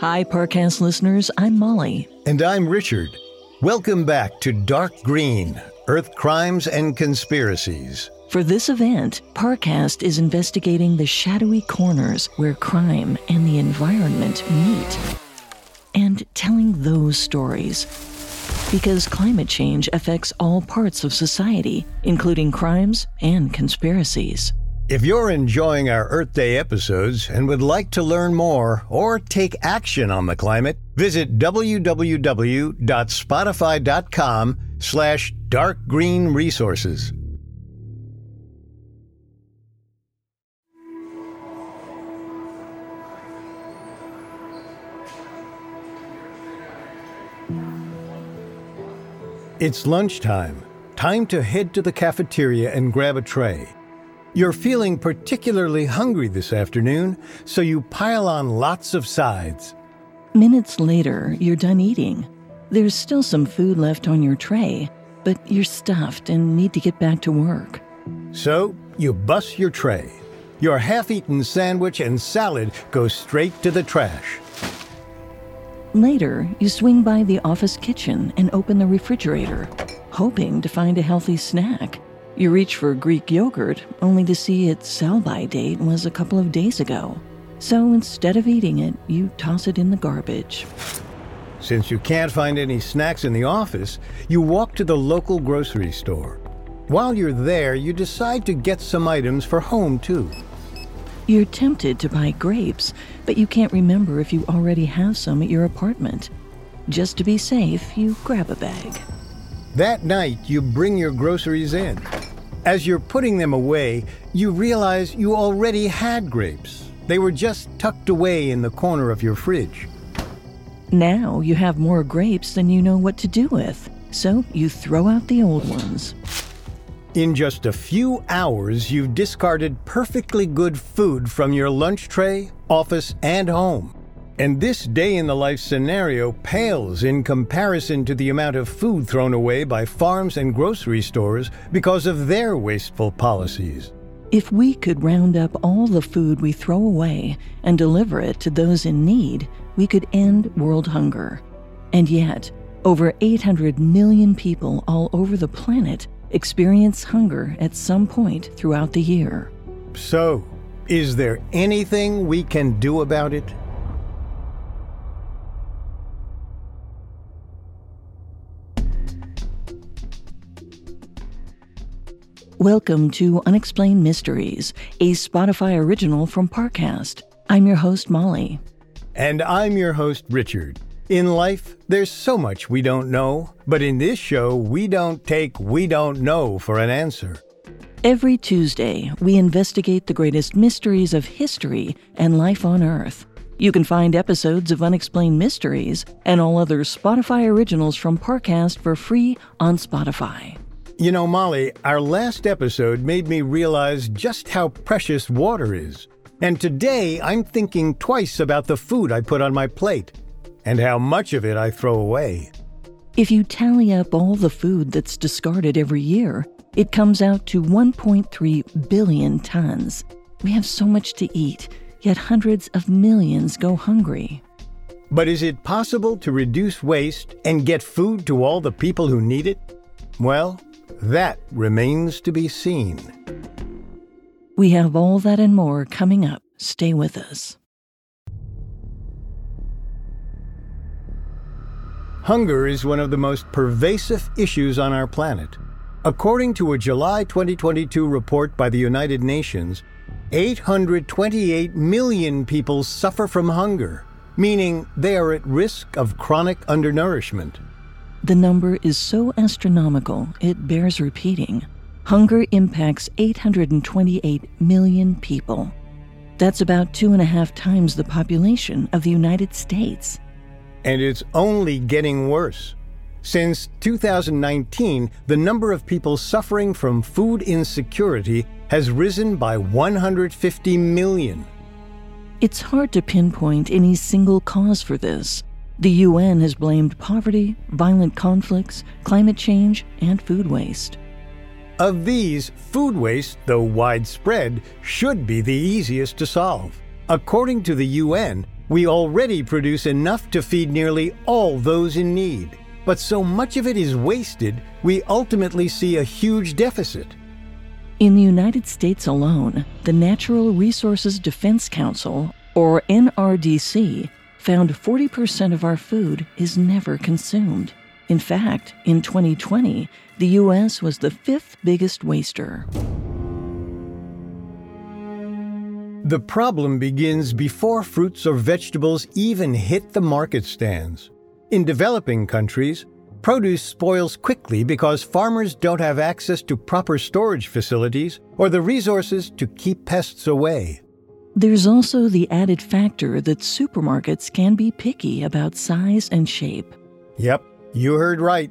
Hi, Parcast listeners. I'm Molly. And I'm Richard. Welcome back to Dark Green Earth Crimes and Conspiracies. For this event, Parcast is investigating the shadowy corners where crime and the environment meet and telling those stories. Because climate change affects all parts of society, including crimes and conspiracies. If you're enjoying our Earth Day episodes and would like to learn more or take action on the climate, visit www.spotify.com slash darkgreenresources. It's lunchtime. Time to head to the cafeteria and grab a tray. You're feeling particularly hungry this afternoon, so you pile on lots of sides. Minutes later, you're done eating. There's still some food left on your tray, but you're stuffed and need to get back to work. So, you bust your tray. Your half eaten sandwich and salad go straight to the trash. Later, you swing by the office kitchen and open the refrigerator, hoping to find a healthy snack. You reach for Greek yogurt, only to see its sell by date was a couple of days ago. So instead of eating it, you toss it in the garbage. Since you can't find any snacks in the office, you walk to the local grocery store. While you're there, you decide to get some items for home too. You're tempted to buy grapes, but you can't remember if you already have some at your apartment. Just to be safe, you grab a bag. That night, you bring your groceries in. As you're putting them away, you realize you already had grapes. They were just tucked away in the corner of your fridge. Now you have more grapes than you know what to do with, so you throw out the old ones. In just a few hours, you've discarded perfectly good food from your lunch tray, office, and home. And this day in the life scenario pales in comparison to the amount of food thrown away by farms and grocery stores because of their wasteful policies. If we could round up all the food we throw away and deliver it to those in need, we could end world hunger. And yet, over 800 million people all over the planet experience hunger at some point throughout the year. So, is there anything we can do about it? Welcome to Unexplained Mysteries, a Spotify original from Parcast. I'm your host, Molly. And I'm your host, Richard. In life, there's so much we don't know, but in this show, we don't take we don't know for an answer. Every Tuesday, we investigate the greatest mysteries of history and life on Earth. You can find episodes of Unexplained Mysteries and all other Spotify originals from Parcast for free on Spotify. You know, Molly, our last episode made me realize just how precious water is. And today I'm thinking twice about the food I put on my plate and how much of it I throw away. If you tally up all the food that's discarded every year, it comes out to 1.3 billion tons. We have so much to eat, yet hundreds of millions go hungry. But is it possible to reduce waste and get food to all the people who need it? Well, that remains to be seen. We have all that and more coming up. Stay with us. Hunger is one of the most pervasive issues on our planet. According to a July 2022 report by the United Nations, 828 million people suffer from hunger, meaning they are at risk of chronic undernourishment. The number is so astronomical it bears repeating. Hunger impacts 828 million people. That's about two and a half times the population of the United States. And it's only getting worse. Since 2019, the number of people suffering from food insecurity has risen by 150 million. It's hard to pinpoint any single cause for this. The UN has blamed poverty, violent conflicts, climate change, and food waste. Of these, food waste, though widespread, should be the easiest to solve. According to the UN, We already produce enough to feed nearly all those in need, but so much of it is wasted, we ultimately see a huge deficit. In the United States alone, the Natural Resources Defense Council, or NRDC, found 40% of our food is never consumed. In fact, in 2020, the U.S. was the fifth biggest waster. The problem begins before fruits or vegetables even hit the market stands. In developing countries, produce spoils quickly because farmers don't have access to proper storage facilities or the resources to keep pests away. There's also the added factor that supermarkets can be picky about size and shape. Yep, you heard right.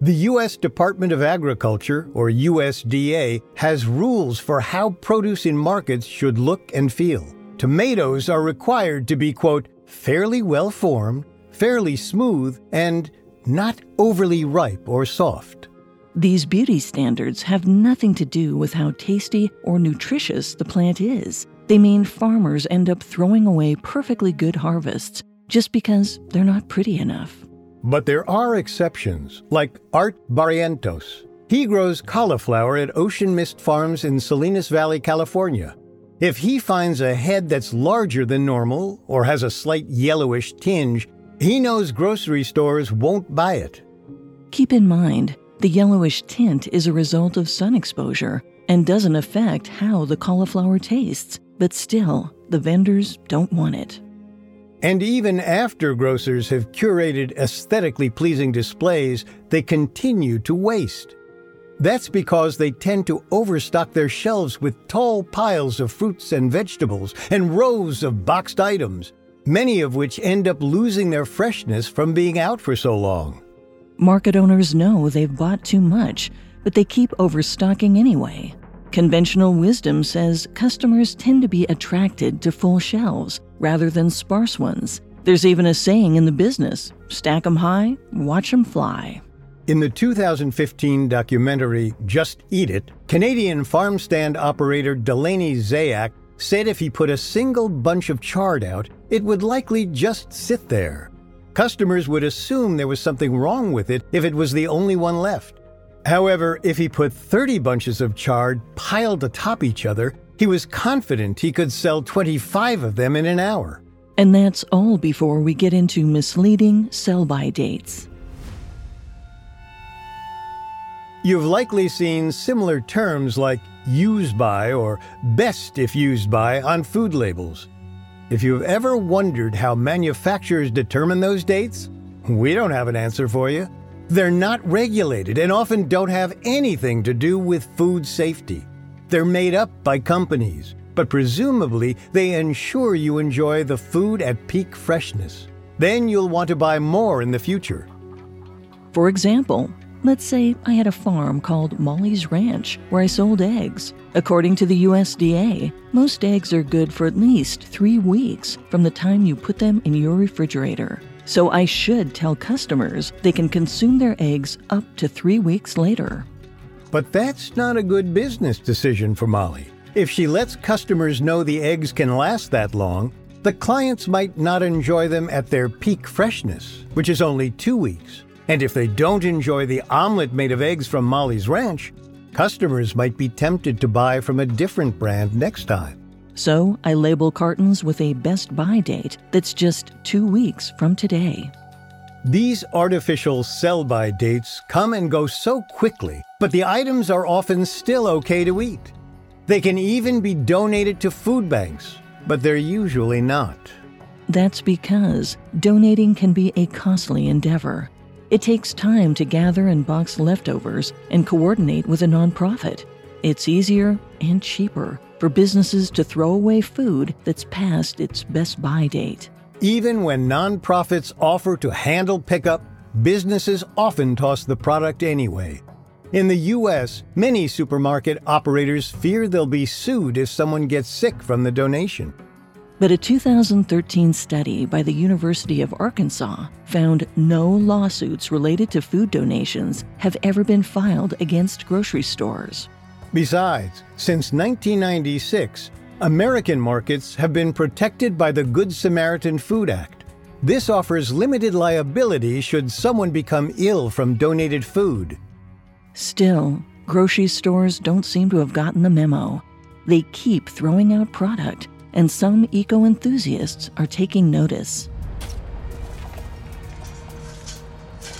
The U.S. Department of Agriculture, or USDA, has rules for how produce in markets should look and feel. Tomatoes are required to be, quote, fairly well formed, fairly smooth, and not overly ripe or soft. These beauty standards have nothing to do with how tasty or nutritious the plant is. They mean farmers end up throwing away perfectly good harvests just because they're not pretty enough. But there are exceptions, like Art Barrientos. He grows cauliflower at Ocean Mist Farms in Salinas Valley, California. If he finds a head that's larger than normal or has a slight yellowish tinge, he knows grocery stores won't buy it. Keep in mind, the yellowish tint is a result of sun exposure and doesn't affect how the cauliflower tastes, but still, the vendors don't want it. And even after grocers have curated aesthetically pleasing displays, they continue to waste. That's because they tend to overstock their shelves with tall piles of fruits and vegetables and rows of boxed items, many of which end up losing their freshness from being out for so long. Market owners know they've bought too much, but they keep overstocking anyway. Conventional wisdom says customers tend to be attracted to full shelves rather than sparse ones. There's even a saying in the business stack 'em high, watch 'em fly. In the 2015 documentary Just Eat It, Canadian farm stand operator Delaney Zayak said if he put a single bunch of chard out, it would likely just sit there. Customers would assume there was something wrong with it if it was the only one left. However, if he put 30 bunches of chard piled atop each other, he was confident he could sell 25 of them in an hour. And that's all before we get into misleading sell by dates. You've likely seen similar terms like use by or best if used by on food labels. If you've ever wondered how manufacturers determine those dates, we don't have an answer for you. They're not regulated and often don't have anything to do with food safety. They're made up by companies, but presumably they ensure you enjoy the food at peak freshness. Then you'll want to buy more in the future. For example, Let's say I had a farm called Molly's Ranch where I sold eggs. According to the USDA, most eggs are good for at least three weeks from the time you put them in your refrigerator. So I should tell customers they can consume their eggs up to three weeks later. But that's not a good business decision for Molly. If she lets customers know the eggs can last that long, the clients might not enjoy them at their peak freshness, which is only two weeks. And if they don't enjoy the omelet made of eggs from Molly's Ranch, customers might be tempted to buy from a different brand next time. So I label cartons with a best by date that's just two weeks from today. These artificial sell by dates come and go so quickly, but the items are often still okay to eat. They can even be donated to food banks, but they're usually not. That's because donating can be a costly endeavor. It takes time to gather and box leftovers and coordinate with a nonprofit. It's easier and cheaper for businesses to throw away food that's past its best by date. Even when nonprofits offer to handle pickup, businesses often toss the product anyway. In the U.S., many supermarket operators fear they'll be sued if someone gets sick from the donation. But a 2013 study by the University of Arkansas found no lawsuits related to food donations have ever been filed against grocery stores. Besides, since 1996, American markets have been protected by the Good Samaritan Food Act. This offers limited liability should someone become ill from donated food. Still, grocery stores don't seem to have gotten the memo. They keep throwing out product, and some eco enthusiasts are taking notice.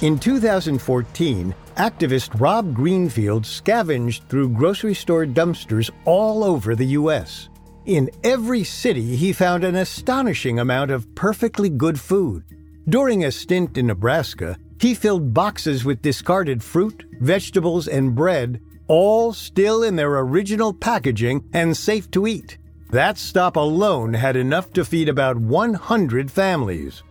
In 2014, activist Rob Greenfield scavenged through grocery store dumpsters all over the U.S. In every city, he found an astonishing amount of perfectly good food. During a stint in Nebraska, he filled boxes with discarded fruit, vegetables, and bread, all still in their original packaging and safe to eat. That stop alone had enough to feed about 100 families.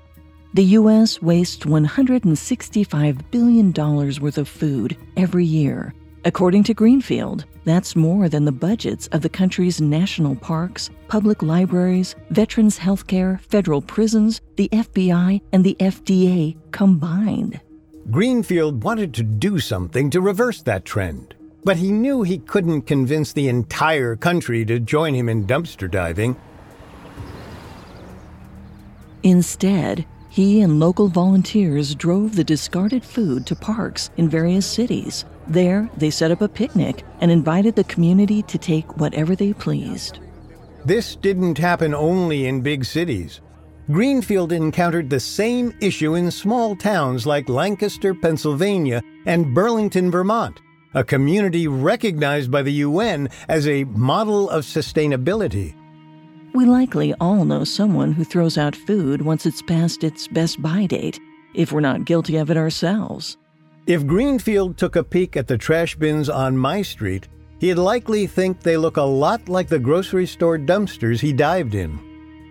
The U.S. wastes $165 billion worth of food every year. According to Greenfield, that's more than the budgets of the country's national parks, public libraries, veterans health care, federal prisons, the FBI, and the FDA combined. Greenfield wanted to do something to reverse that trend, but he knew he couldn't convince the entire country to join him in dumpster diving. Instead, he and local volunteers drove the discarded food to parks in various cities. There, they set up a picnic and invited the community to take whatever they pleased. This didn't happen only in big cities. Greenfield encountered the same issue in small towns like Lancaster, Pennsylvania, and Burlington, Vermont, a community recognized by the UN as a model of sustainability. We likely all know someone who throws out food once it's past its best by date, if we're not guilty of it ourselves. If Greenfield took a peek at the trash bins on my street, he'd likely think they look a lot like the grocery store dumpsters he dived in.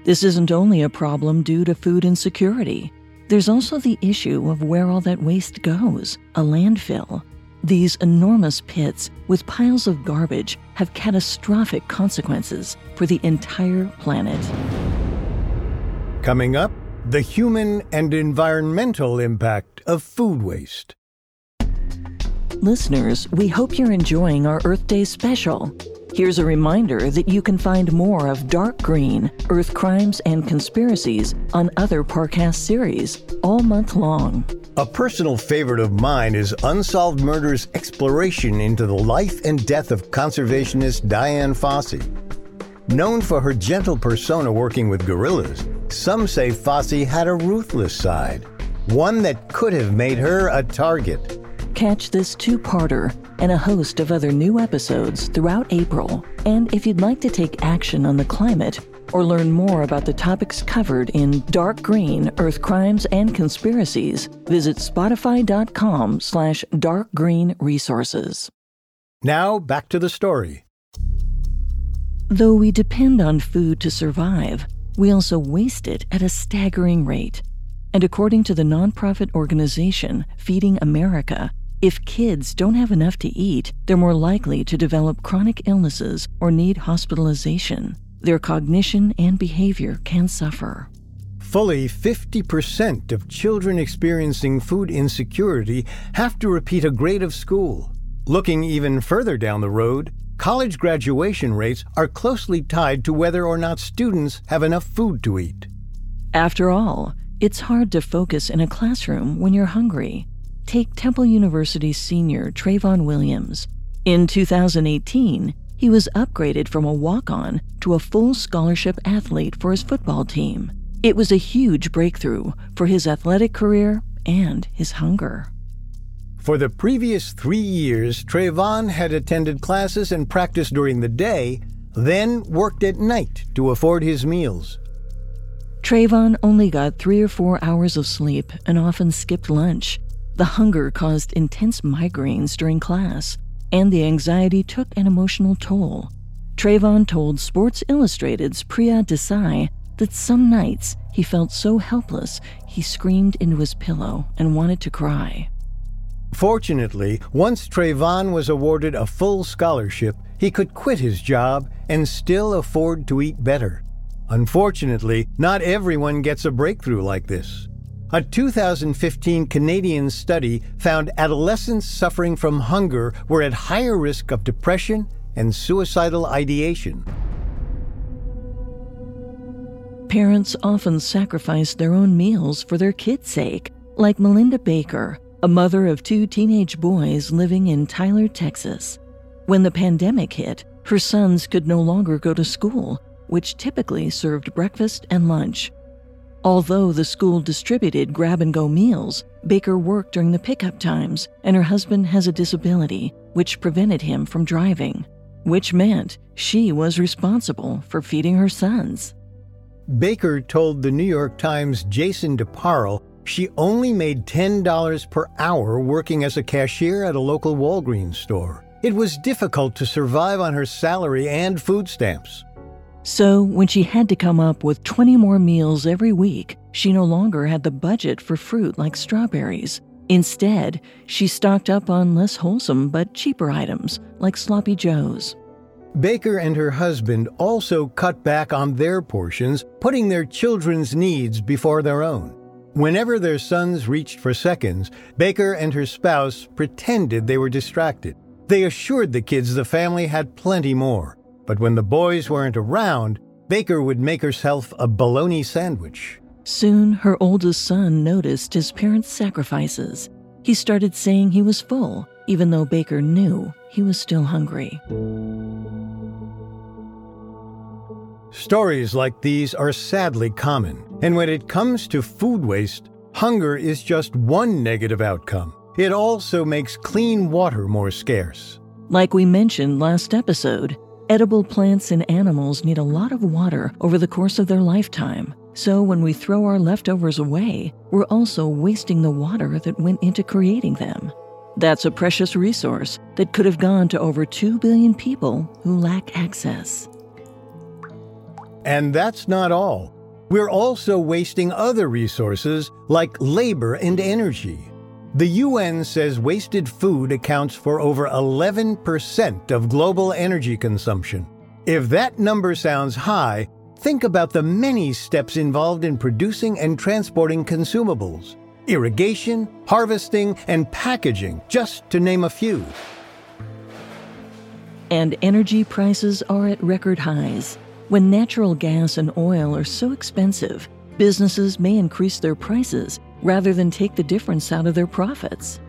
This isn't only a problem due to food insecurity. There's also the issue of where all that waste goes a landfill. These enormous pits with piles of garbage have catastrophic consequences for the entire planet. Coming up, the human and environmental impact of food waste. Listeners, we hope you're enjoying our Earth Day special. Here's a reminder that you can find more of Dark Green, Earth Crimes and Conspiracies on other Parcast series all month long. A personal favorite of mine is Unsolved Murders exploration into the life and death of conservationist Dian Fossey. Known for her gentle persona working with gorillas, some say Fossey had a ruthless side, one that could have made her a target. Catch this two parter and a host of other new episodes throughout April. And if you'd like to take action on the climate or learn more about the topics covered in Dark Green Earth Crimes and Conspiracies, visit spotify.com slash darkgreenresources. Now back to the story. Though we depend on food to survive, we also waste it at a staggering rate. And according to the nonprofit organization Feeding America, if kids don't have enough to eat, they're more likely to develop chronic illnesses or need hospitalization. Their cognition and behavior can suffer. Fully 50% of children experiencing food insecurity have to repeat a grade of school. Looking even further down the road, college graduation rates are closely tied to whether or not students have enough food to eat. After all, it's hard to focus in a classroom when you're hungry. Take Temple University's senior Trayvon Williams. In 2018, he was upgraded from a walk on to a full scholarship athlete for his football team. It was a huge breakthrough for his athletic career and his hunger. For the previous three years, Trayvon had attended classes and practiced during the day, then worked at night to afford his meals. Trayvon only got three or four hours of sleep and often skipped lunch. The hunger caused intense migraines during class, and the anxiety took an emotional toll. Trayvon told Sports Illustrated's Priya Desai that some nights he felt so helpless he screamed into his pillow and wanted to cry. Fortunately, once Trayvon was awarded a full scholarship, he could quit his job and still afford to eat better. Unfortunately, not everyone gets a breakthrough like this. A 2015 Canadian study found adolescents suffering from hunger were at higher risk of depression and suicidal ideation. Parents often sacrifice their own meals for their kids' sake, like Melinda Baker, a mother of two teenage boys living in Tyler, Texas. When the pandemic hit, her sons could no longer go to school, which typically served breakfast and lunch. Although the school distributed grab and go meals, Baker worked during the pickup times, and her husband has a disability, which prevented him from driving, which meant she was responsible for feeding her sons. Baker told the New York Times' Jason DeParle she only made $10 per hour working as a cashier at a local Walgreens store. It was difficult to survive on her salary and food stamps. So, when she had to come up with 20 more meals every week, she no longer had the budget for fruit like strawberries. Instead, she stocked up on less wholesome but cheaper items like sloppy joes. Baker and her husband also cut back on their portions, putting their children's needs before their own. Whenever their sons reached for seconds, Baker and her spouse pretended they were distracted. They assured the kids the family had plenty more. But when the boys weren't around, Baker would make herself a bologna sandwich. Soon, her oldest son noticed his parents' sacrifices. He started saying he was full, even though Baker knew he was still hungry. Stories like these are sadly common, and when it comes to food waste, hunger is just one negative outcome. It also makes clean water more scarce. Like we mentioned last episode, Edible plants and animals need a lot of water over the course of their lifetime. So when we throw our leftovers away, we're also wasting the water that went into creating them. That's a precious resource that could have gone to over 2 billion people who lack access. And that's not all. We're also wasting other resources like labor and energy. The UN says wasted food accounts for over 11% of global energy consumption. If that number sounds high, think about the many steps involved in producing and transporting consumables irrigation, harvesting, and packaging, just to name a few. And energy prices are at record highs. When natural gas and oil are so expensive, businesses may increase their prices rather than take the difference out of their profits.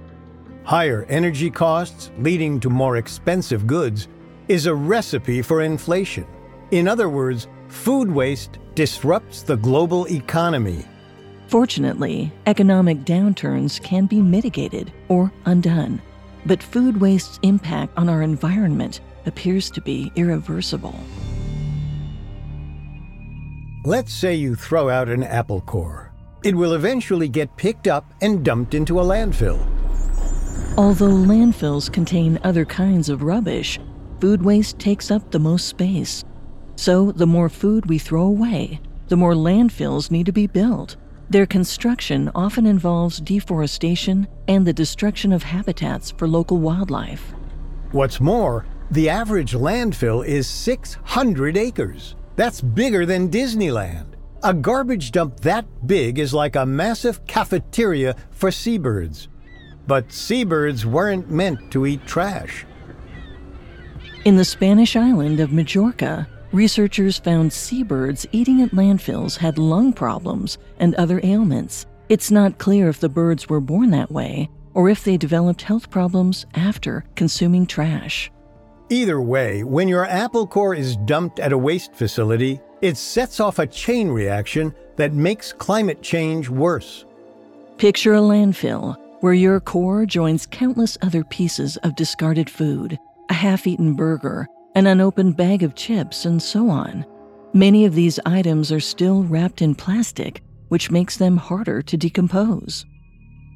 Higher energy costs, leading to more expensive goods, is a recipe for inflation. In other words, food waste disrupts the global economy. Fortunately, economic downturns can be mitigated or undone, but food waste's impact on our environment appears to be irreversible. Let's say you throw out an apple core. It will eventually get picked up and dumped into a landfill. Although landfills contain other kinds of rubbish, food waste takes up the most space. So, the more food we throw away, the more landfills need to be built. Their construction often involves deforestation and the destruction of habitats for local wildlife. What's more, the average landfill is 600 acres. That's bigger than Disneyland. A garbage dump that big is like a massive cafeteria for seabirds. But seabirds weren't meant to eat trash. In the Spanish island of Majorca, researchers found seabirds eating at landfills had lung problems and other ailments. It's not clear if the birds were born that way or if they developed health problems after consuming trash. Either way, when your apple core is dumped at a waste facility, it sets off a chain reaction that makes climate change worse. Picture a landfill where your core joins countless other pieces of discarded food, a half eaten burger, an unopened bag of chips, and so on. Many of these items are still wrapped in plastic, which makes them harder to decompose.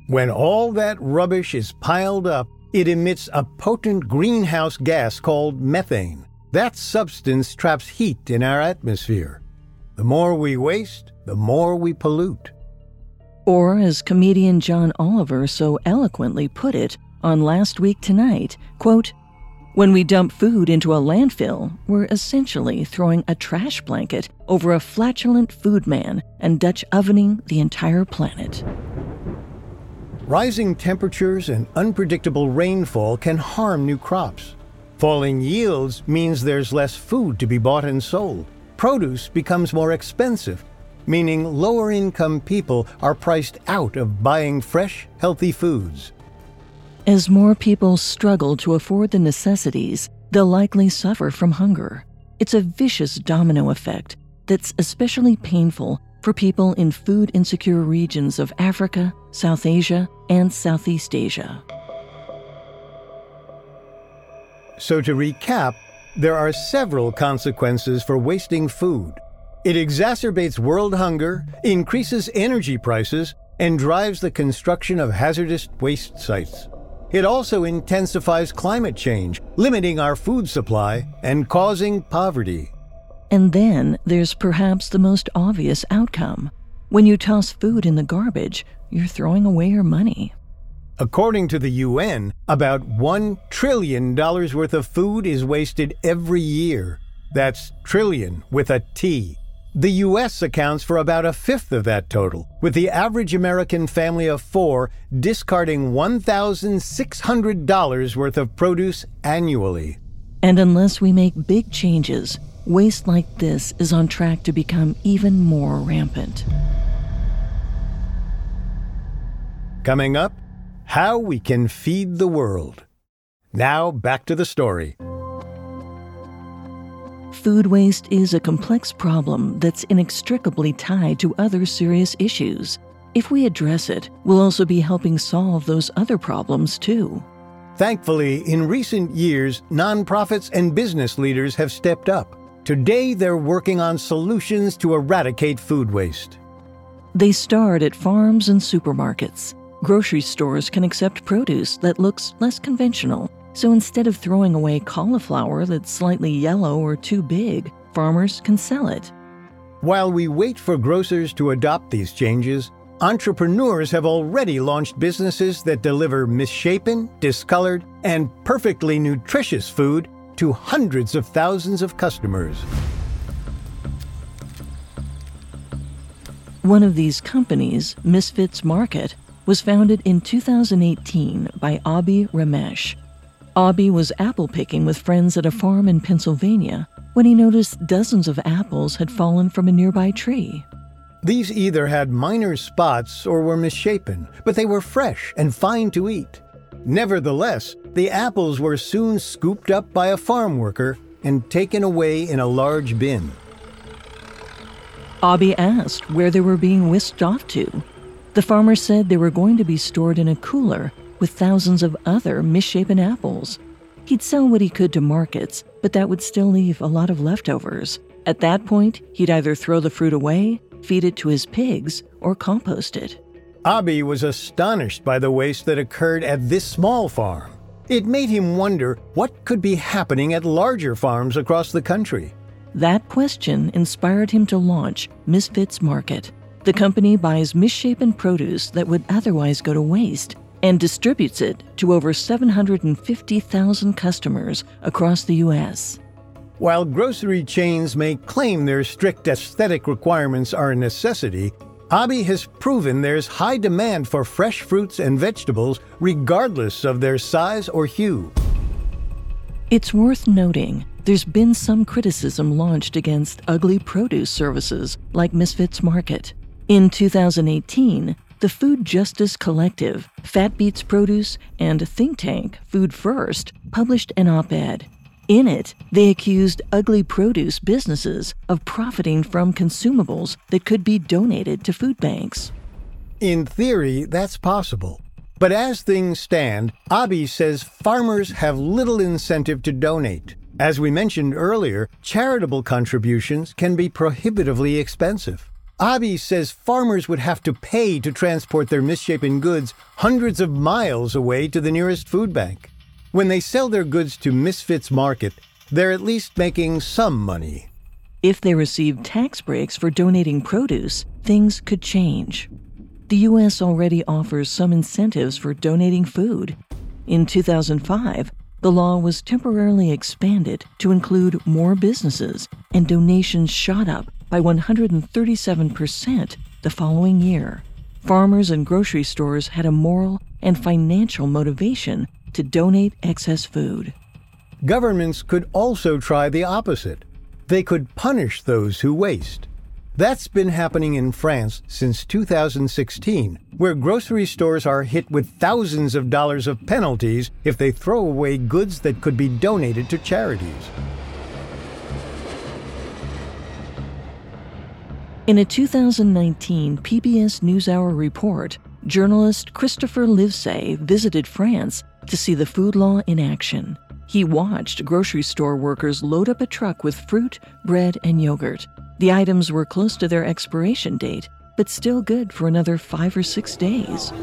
When all that rubbish is piled up, it emits a potent greenhouse gas called methane. That substance traps heat in our atmosphere. The more we waste, the more we pollute. Or, as comedian John Oliver so eloquently put it on Last Week Tonight, quote, when we dump food into a landfill, we're essentially throwing a trash blanket over a flatulent food man and Dutch ovening the entire planet. Rising temperatures and unpredictable rainfall can harm new crops. Falling yields means there's less food to be bought and sold. Produce becomes more expensive, meaning lower income people are priced out of buying fresh, healthy foods. As more people struggle to afford the necessities, they'll likely suffer from hunger. It's a vicious domino effect that's especially painful for people in food insecure regions of Africa, South Asia, and Southeast Asia. So, to recap, there are several consequences for wasting food. It exacerbates world hunger, increases energy prices, and drives the construction of hazardous waste sites. It also intensifies climate change, limiting our food supply and causing poverty. And then there's perhaps the most obvious outcome. When you toss food in the garbage, you're throwing away your money. According to the UN, about $1 trillion worth of food is wasted every year. That's trillion with a T. The U.S. accounts for about a fifth of that total, with the average American family of four discarding $1,600 worth of produce annually. And unless we make big changes, waste like this is on track to become even more rampant. Coming up, how we can feed the world. Now, back to the story. Food waste is a complex problem that's inextricably tied to other serious issues. If we address it, we'll also be helping solve those other problems too. Thankfully, in recent years, nonprofits and business leaders have stepped up. Today, they're working on solutions to eradicate food waste. They start at farms and supermarkets. Grocery stores can accept produce that looks less conventional so instead of throwing away cauliflower that's slightly yellow or too big, farmers can sell it. While we wait for grocers to adopt these changes, entrepreneurs have already launched businesses that deliver misshapen, discolored, and perfectly nutritious food to hundreds of thousands of customers. One of these companies, Misfits Market, was founded in 2018 by Abhi Ramesh, Abhi was apple picking with friends at a farm in Pennsylvania when he noticed dozens of apples had fallen from a nearby tree. These either had minor spots or were misshapen, but they were fresh and fine to eat. Nevertheless, the apples were soon scooped up by a farm worker and taken away in a large bin. Abhi asked where they were being whisked off to. The farmer said they were going to be stored in a cooler with thousands of other misshapen apples. He'd sell what he could to markets, but that would still leave a lot of leftovers. At that point, he'd either throw the fruit away, feed it to his pigs, or compost it. Abhi was astonished by the waste that occurred at this small farm. It made him wonder what could be happening at larger farms across the country. That question inspired him to launch Misfits Market. The company buys misshapen produce that would otherwise go to waste and distributes it to over 750,000 customers across the U.S. While grocery chains may claim their strict aesthetic requirements are a necessity, Abhi has proven there's high demand for fresh fruits and vegetables regardless of their size or hue. It's worth noting there's been some criticism launched against ugly produce services like Misfits Market. In 2018, the Food Justice Collective, Phat Beets Produce, and think tank Food First published an op ed. In it, they accused ugly produce businesses of profiting from consumables that could be donated to food banks. In theory, that's possible. But as things stand, Abhi says farmers have little incentive to donate. As we mentioned earlier, charitable contributions can be prohibitively expensive. Abhi says farmers would have to pay to transport their misshapen goods hundreds of miles away to the nearest food bank. When they sell their goods to Misfits Market, they're at least making some money. If they receive tax breaks for donating produce, things could change. The U.S. already offers some incentives for donating food. In 2005, the law was temporarily expanded to include more businesses, and donations shot up by 137% the following year. Farmers and grocery stores had a moral and financial motivation to donate excess food. Governments could also try the opposite. They could punish those who waste. That's been happening in France since 2016, where grocery stores are hit with thousands of dollars of penalties if they throw away goods that could be donated to charities. In a 2019 PBS NewsHour report, journalist Christopher Livesay visited France to see the food law in action. He watched grocery store workers load up a truck with fruit, bread, and yogurt. The items were close to their expiration date, but still good for another five or six days.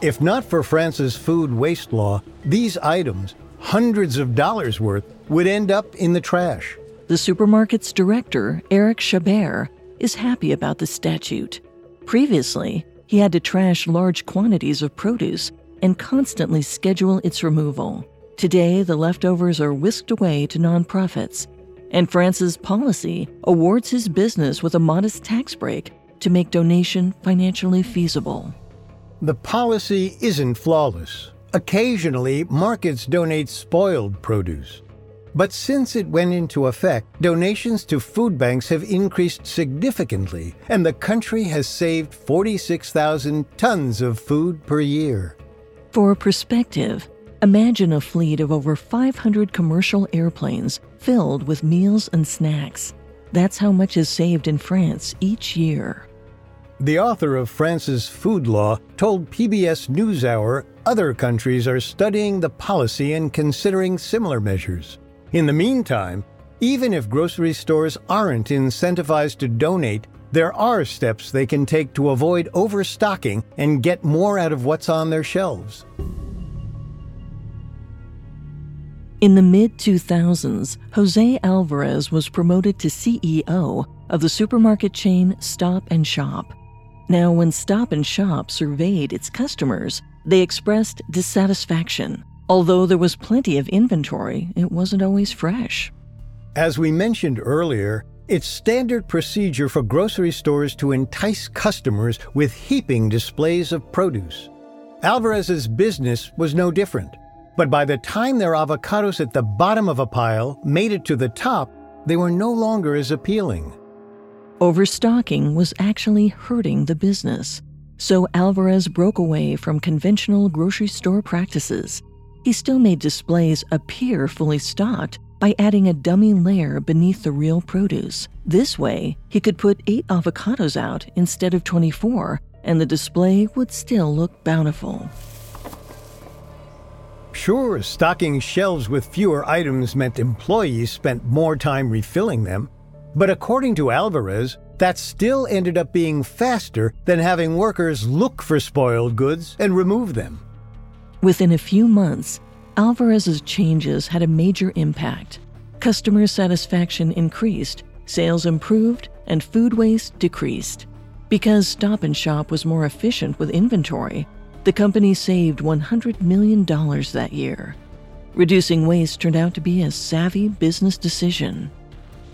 If not for France's food waste law, these items, hundreds of dollars worth, would end up in the trash. The supermarket's director, Eric Chabert, is happy about the statute. Previously, he had to trash large quantities of produce and constantly schedule its removal. Today, the leftovers are whisked away to nonprofits and France's policy awards his business with a modest tax break to make donation financially feasible. The policy isn't flawless. Occasionally, markets donate spoiled produce. But since it went into effect, donations to food banks have increased significantly, and the country has saved 46,000 tons of food per year. For perspective, Imagine a fleet of over 500 commercial airplanes filled with meals and snacks. That's how much is saved in France each year. The author of France's food law told PBS NewsHour other countries are studying the policy and considering similar measures. In the meantime, even if grocery stores aren't incentivized to donate, there are steps they can take to avoid overstocking and get more out of what's on their shelves. In the mid 2000s, Jose Alvarez was promoted to CEO of the supermarket chain Stop and Shop. Now, when Stop and Shop surveyed its customers, they expressed dissatisfaction. Although there was plenty of inventory, it wasn't always fresh. As we mentioned earlier, it's standard procedure for grocery stores to entice customers with heaping displays of produce. Alvarez's business was no different. But by the time their avocados at the bottom of a pile made it to the top, they were no longer as appealing. Overstocking was actually hurting the business, so Alvarez broke away from conventional grocery store practices. He still made displays appear fully stocked by adding a dummy layer beneath the real produce. This way, he could put 8 avocados out instead of 24, and the display would still look bountiful. Sure, stocking shelves with fewer items meant employees spent more time refilling them, but according to Alvarez, that still ended up being faster than having workers look for spoiled goods and remove them. Within a few months, Alvarez's changes had a major impact. Customer satisfaction increased, sales improved, and food waste decreased. Because Stop and Shop was more efficient with inventory, the company saved $100 million that year. Reducing waste turned out to be a savvy business decision.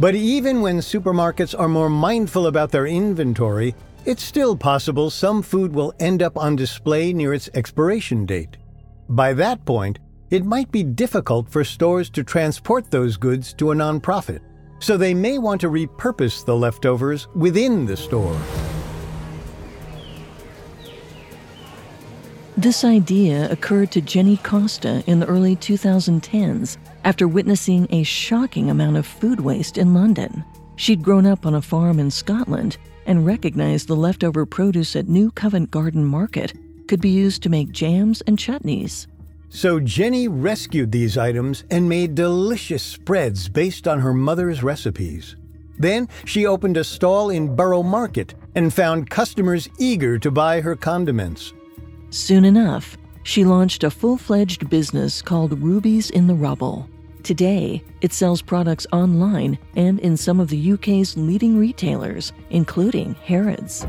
But even when supermarkets are more mindful about their inventory, it's still possible some food will end up on display near its expiration date. By that point, it might be difficult for stores to transport those goods to a nonprofit, so they may want to repurpose the leftovers within the store. This idea occurred to Jenny Costa in the early 2010s after witnessing a shocking amount of food waste in London. She'd grown up on a farm in Scotland and recognized the leftover produce at New Covent Garden Market could be used to make jams and chutneys. So Jenny rescued these items and made delicious spreads based on her mother's recipes. Then she opened a stall in Borough Market and found customers eager to buy her condiments. Soon enough, she launched a full fledged business called Rubies in the Rubble. Today, it sells products online and in some of the UK's leading retailers, including Harrods.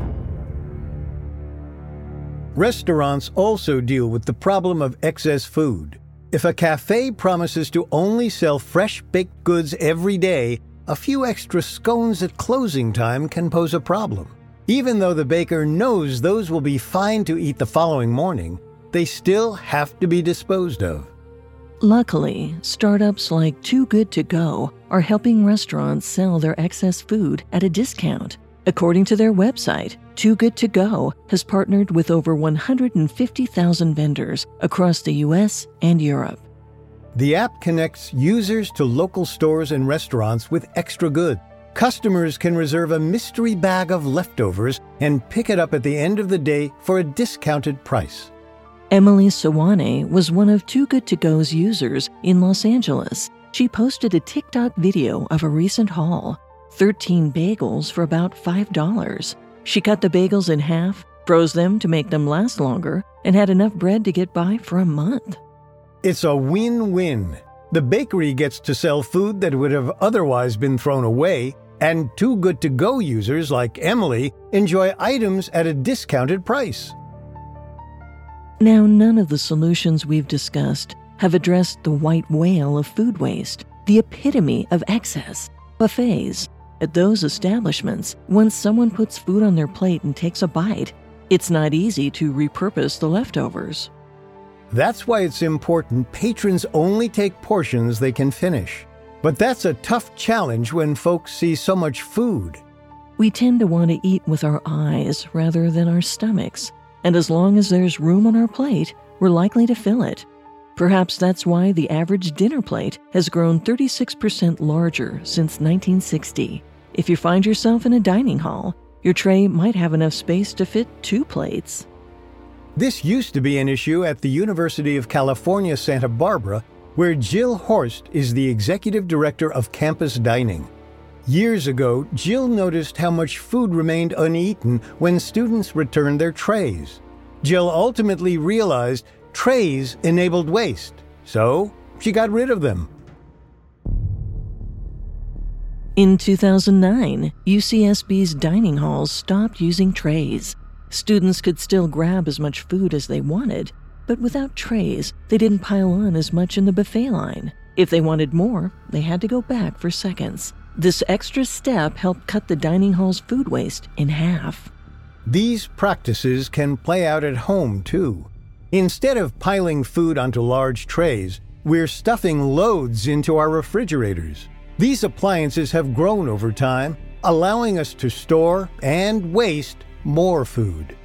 Restaurants also deal with the problem of excess food. If a cafe promises to only sell fresh baked goods every day, a few extra scones at closing time can pose a problem. Even though the baker knows those will be fine to eat the following morning, they still have to be disposed of. Luckily, startups like Too Good To Go are helping restaurants sell their excess food at a discount. According to their website, Too Good To Go has partnered with over 150,000 vendors across the US and Europe. The app connects users to local stores and restaurants with extra good. Customers can reserve a mystery bag of leftovers and pick it up at the end of the day for a discounted price. Emily Sawane was one of Too Good To Go's users in Los Angeles. She posted a TikTok video of a recent haul 13 bagels for about $5. She cut the bagels in half, froze them to make them last longer, and had enough bread to get by for a month. It's a win win. The bakery gets to sell food that would have otherwise been thrown away, and Too Good To Go users like Emily enjoy items at a discounted price. Now, none of the solutions we've discussed have addressed the white whale of food waste, the epitome of excess buffets. At those establishments, once someone puts food on their plate and takes a bite, it's not easy to repurpose the leftovers. That's why it's important patrons only take portions they can finish. But that's a tough challenge when folks see so much food. We tend to want to eat with our eyes rather than our stomachs, and as long as there's room on our plate, we're likely to fill it. Perhaps that's why the average dinner plate has grown 36% larger since 1960. If you find yourself in a dining hall, your tray might have enough space to fit two plates. This used to be an issue at the University of California, Santa Barbara, where Jill Horst is the executive director of campus dining. Years ago, Jill noticed how much food remained uneaten when students returned their trays. Jill ultimately realized trays enabled waste, so she got rid of them. In 2009, UCSB's dining halls stopped using trays. Students could still grab as much food as they wanted, but without trays, they didn't pile on as much in the buffet line. If they wanted more, they had to go back for seconds. This extra step helped cut the dining hall's food waste in half. These practices can play out at home too. Instead of piling food onto large trays, we're stuffing loads into our refrigerators. These appliances have grown over time, allowing us to store and waste more food.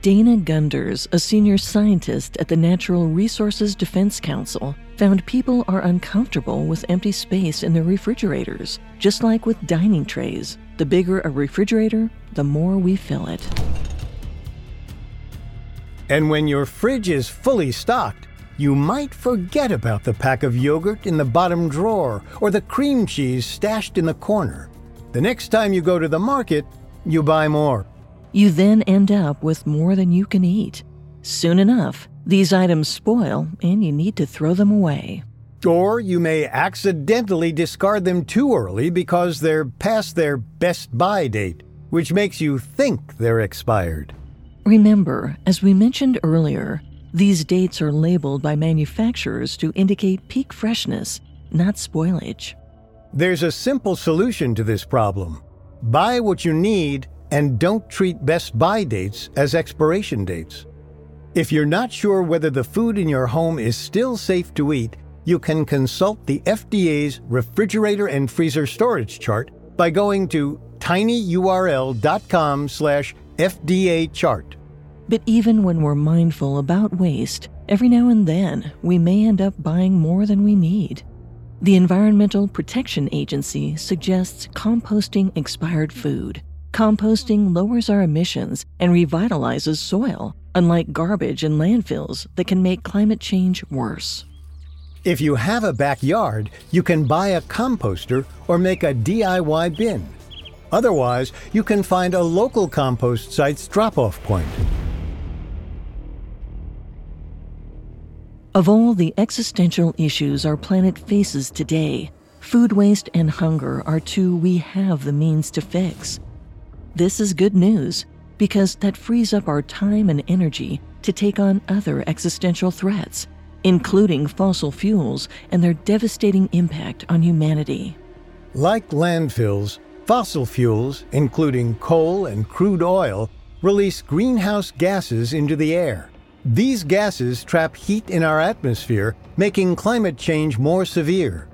Dana Gunders, a senior scientist at the Natural Resources Defense Council, found people are uncomfortable with empty space in their refrigerators, just like with dining trays. The bigger a refrigerator, the more we fill it. And when your fridge is fully stocked, you might forget about the pack of yogurt in the bottom drawer or the cream cheese stashed in the corner. The next time you go to the market, you buy more. You then end up with more than you can eat. Soon enough, these items spoil and you need to throw them away. Or you may accidentally discard them too early because they're past their best by date, which makes you think they're expired. Remember, as we mentioned earlier, these dates are labeled by manufacturers to indicate peak freshness, not spoilage. There's a simple solution to this problem buy what you need and don't treat best by dates as expiration dates. If you're not sure whether the food in your home is still safe to eat, you can consult the FDA's refrigerator and freezer storage chart by going to tinyurl.com/fda chart. But even when we're mindful about waste, every now and then we may end up buying more than we need. The Environmental Protection Agency suggests composting expired food. Composting lowers our emissions and revitalizes soil, unlike garbage and landfills that can make climate change worse. If you have a backyard, you can buy a composter or make a DIY bin. Otherwise, you can find a local compost site's drop off point. Of all the existential issues our planet faces today, food waste and hunger are two we have the means to fix. This is good news because that frees up our time and energy to take on other existential threats, including fossil fuels and their devastating impact on humanity. Like landfills, fossil fuels, including coal and crude oil, release greenhouse gases into the air. These gases trap heat in our atmosphere, making climate change more severe.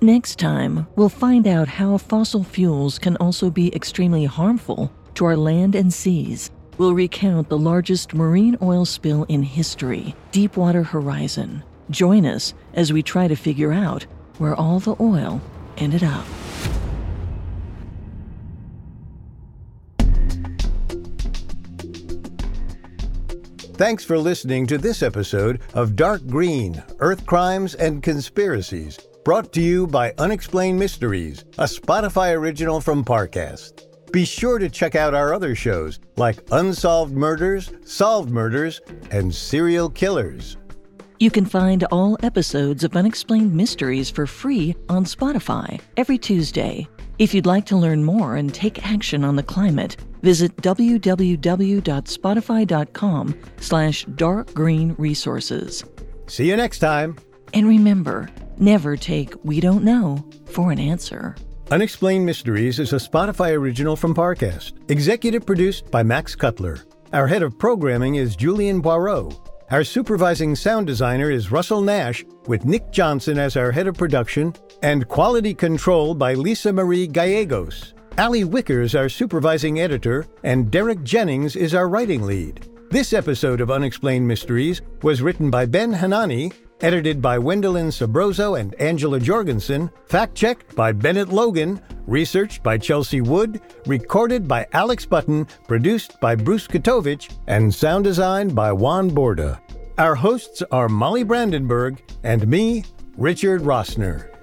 Next time, we'll find out how fossil fuels can also be extremely harmful to our land and seas. We'll recount the largest marine oil spill in history, Deepwater Horizon. Join us as we try to figure out where all the oil ended up. Thanks for listening to this episode of Dark Green Earth Crimes and Conspiracies, brought to you by Unexplained Mysteries, a Spotify original from Parcast. Be sure to check out our other shows like Unsolved Murders, Solved Murders, and Serial Killers. You can find all episodes of Unexplained Mysteries for free on Spotify every Tuesday. If you'd like to learn more and take action on the climate, visit www.spotify.com slash darkgreenresources. See you next time. And remember, never take we don't know for an answer. Unexplained Mysteries is a Spotify original from Parcast, executive produced by Max Cutler. Our head of programming is Julian Boireau. Our supervising sound designer is Russell Nash, with Nick Johnson as our head of production, and quality control by Lisa Marie Gallegos. Ali Wickers, our supervising editor, and Derek Jennings is our writing lead. This episode of Unexplained Mysteries was written by Ben Hanani, edited by Wendelin Sabroso and Angela Jorgensen, fact checked by Bennett Logan, researched by Chelsea Wood, recorded by Alex Button, produced by Bruce Katovich, and sound designed by Juan Borda. Our hosts are Molly Brandenburg and me, Richard Rossner.